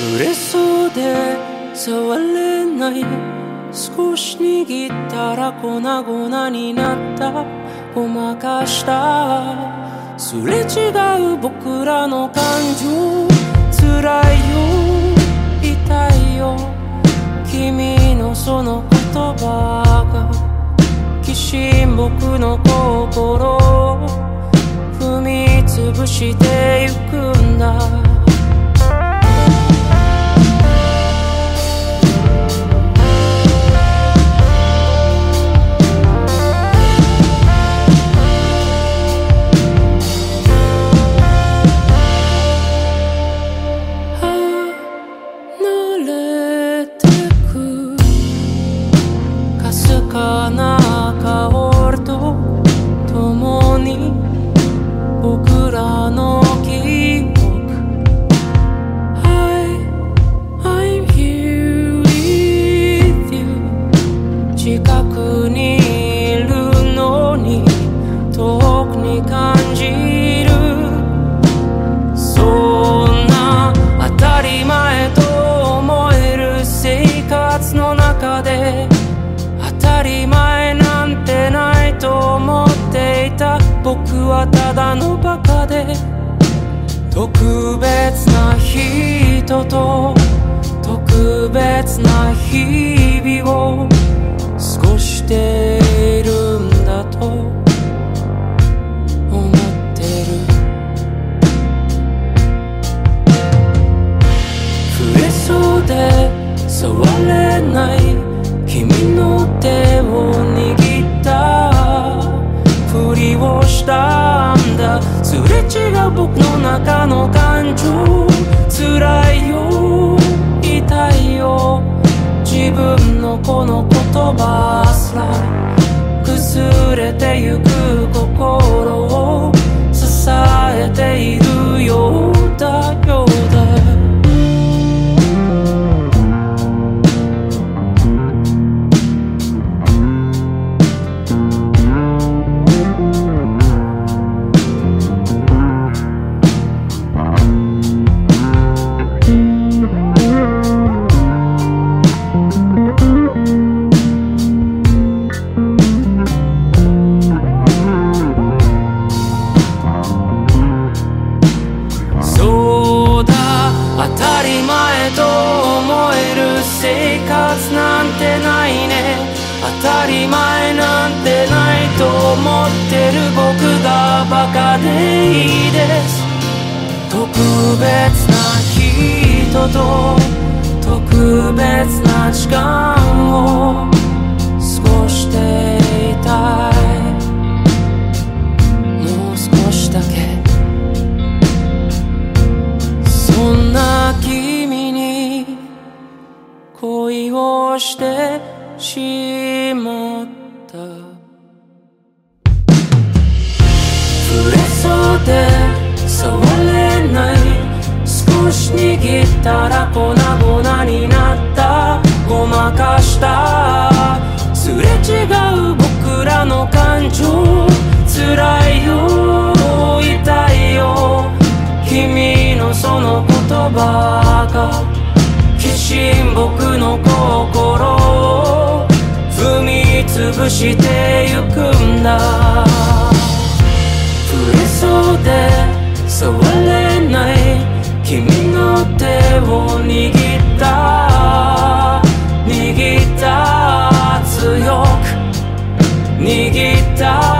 触れそうで触れない少し握ったら粉々になったごまかしたすれ違う僕らの感情辛いよ痛いよ君のその言葉がきしん僕の心を踏みつぶしてゆくんだ僕はただのバカで特別な人と特別な日々を過ごしているんだと思ってる。触れそうで触れない君の手を握ったふりをしたんだ。すれ違う僕の中の感情。辛いよ。痛いよ。自分のこの言葉すら。崩れてゆく心を支えているよ。たり前なんてないと思ってる僕がバカでいいです。特別な人と特別な時間を過ごしていたい。もう少しだけ。そんな君に恋をしてしもった。触れそうで触れない。少し握ったら粉々になった。ごまかした。すれ違う僕らの感情。辛いよ。痛いよ。君のその言葉が身僕の心を踏み潰してゆくんだ。触れそうで触れない君の手を握った。握った強く握った。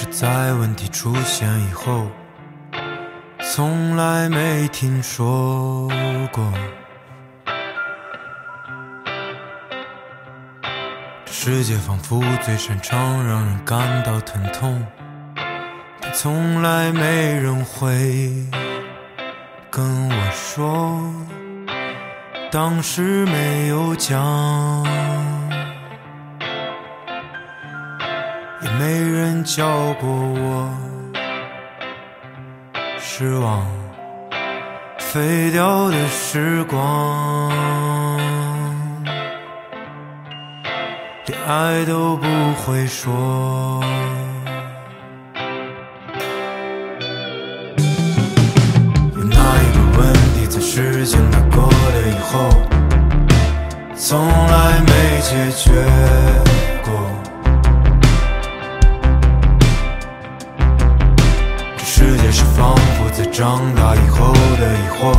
是在问题出现以后，从来没听说过。这世界仿佛最擅长让人感到疼痛，但从来没人会跟我说，当时没有讲。没人教过我失望，废掉的时光，连爱都不会说。有哪一个问题在时间它过了以后，从来没解决？长大以后的疑惑，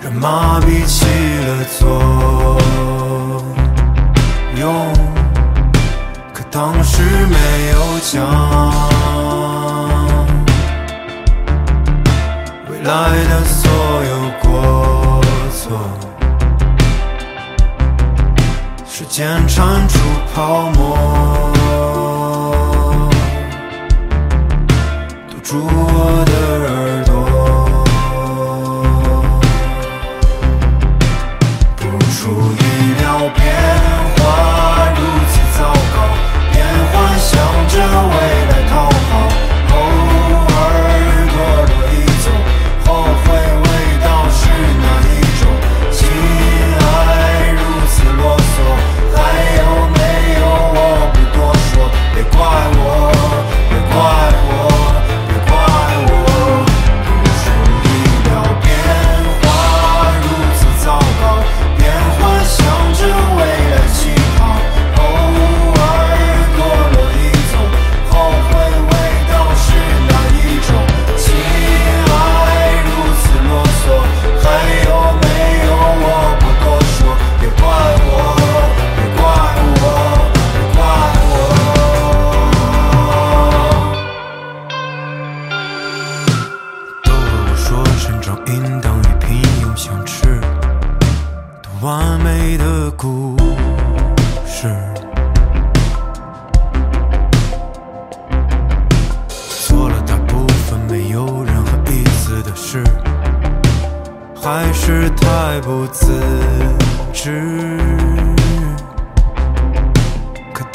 让麻痹起了作用。可当时没有讲，未来的所有过错，时间铲除泡沫。堵住我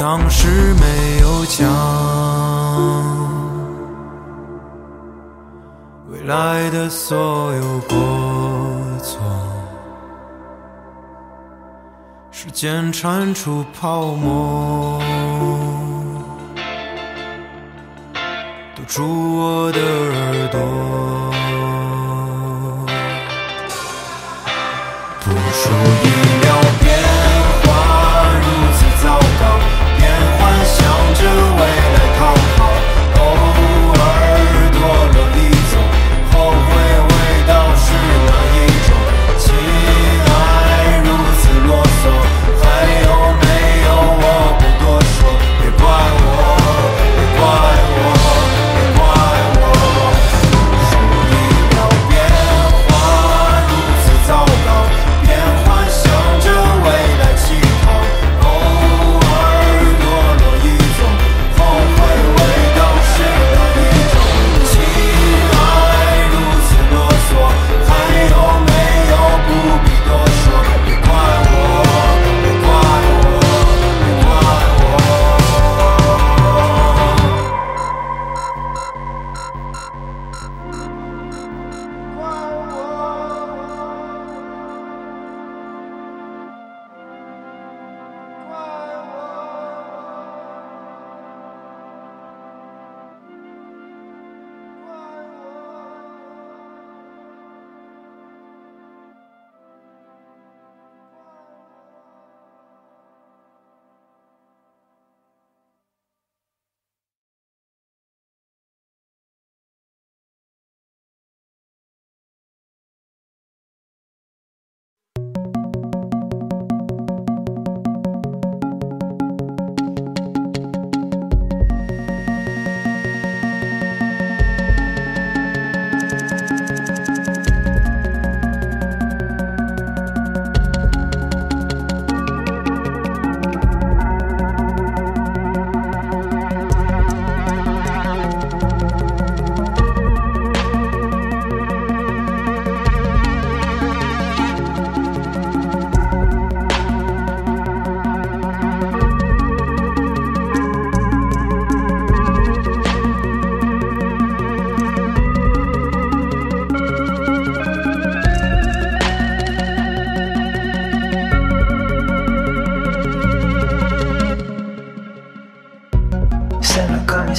当时没有讲未来的所有过错，时间铲出泡沫。堵住我的耳朵。不属于。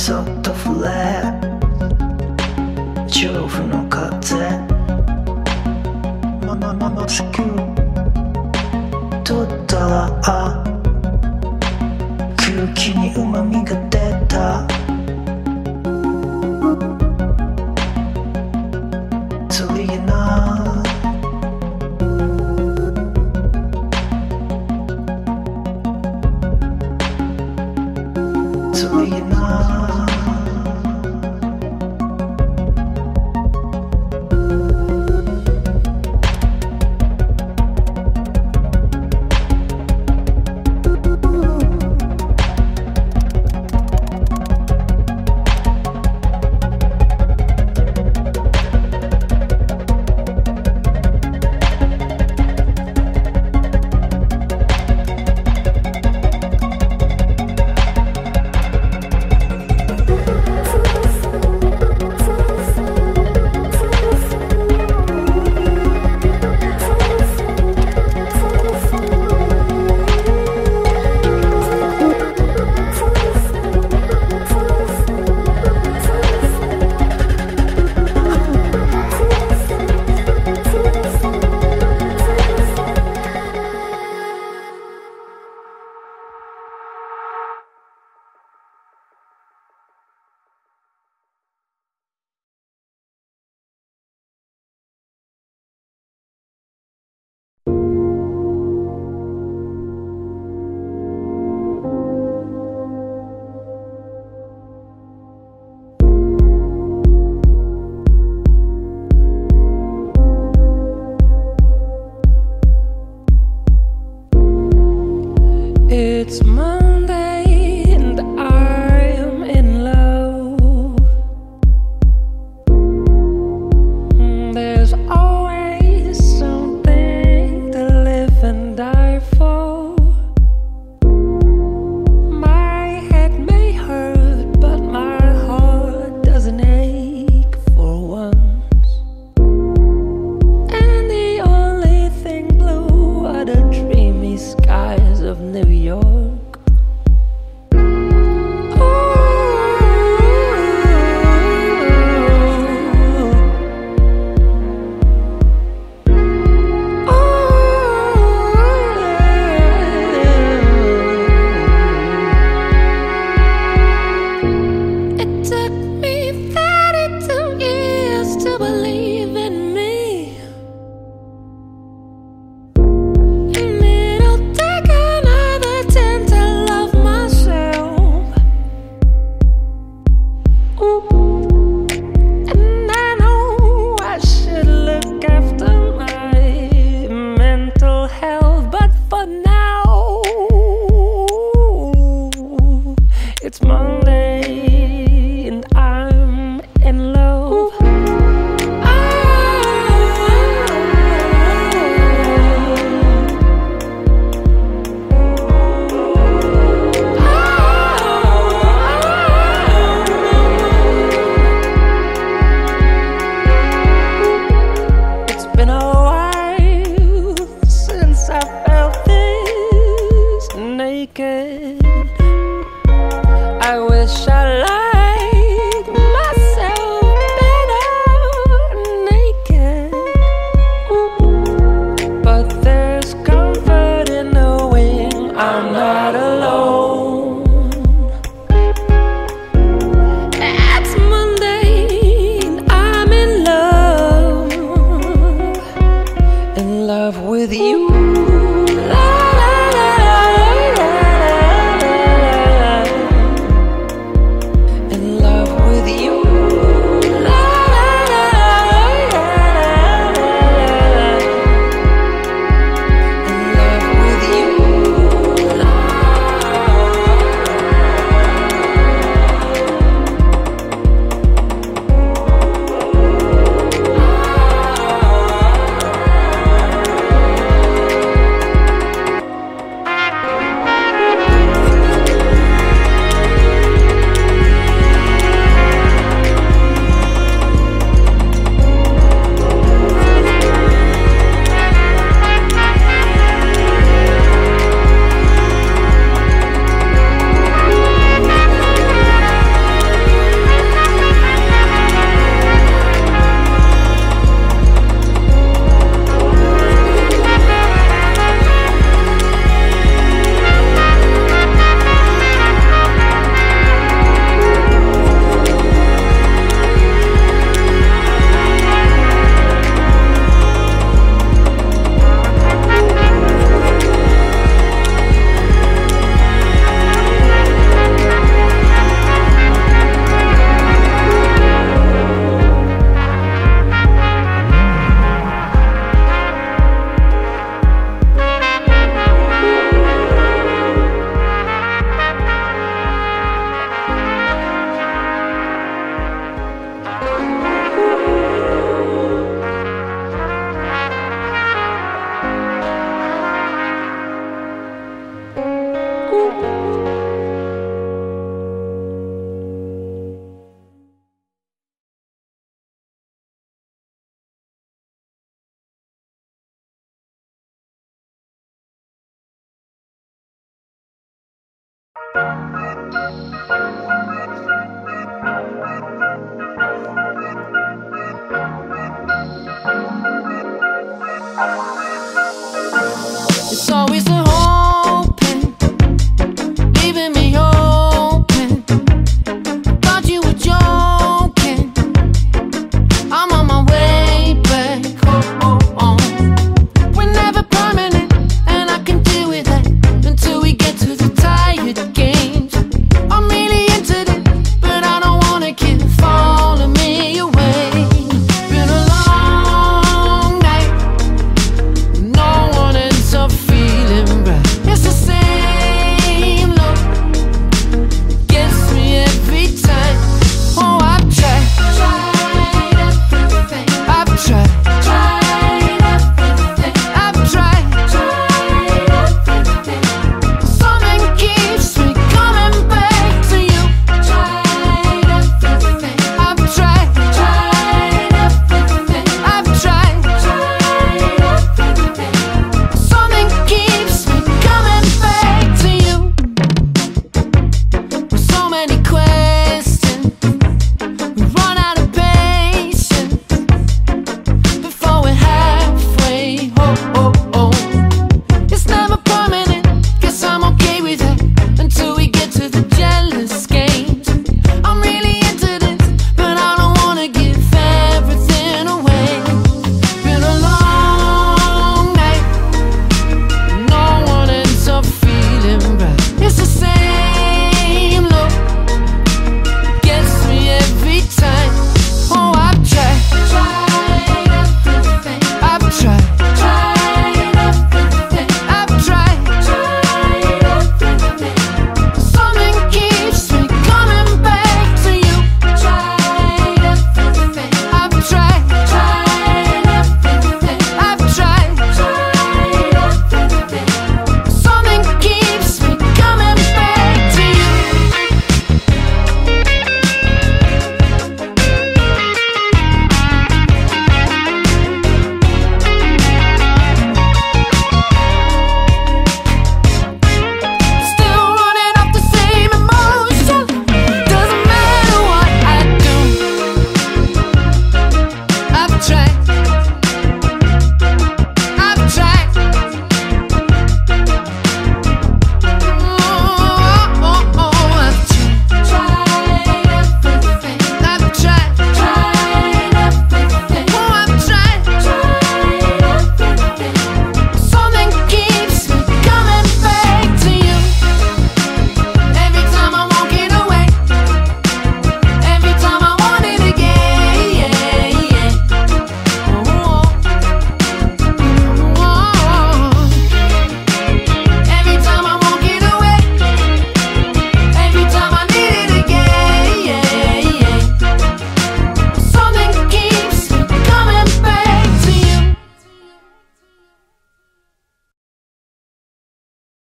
そっと触れ。調布の風。ママままつくとったら空気にうまみが出た in love with you.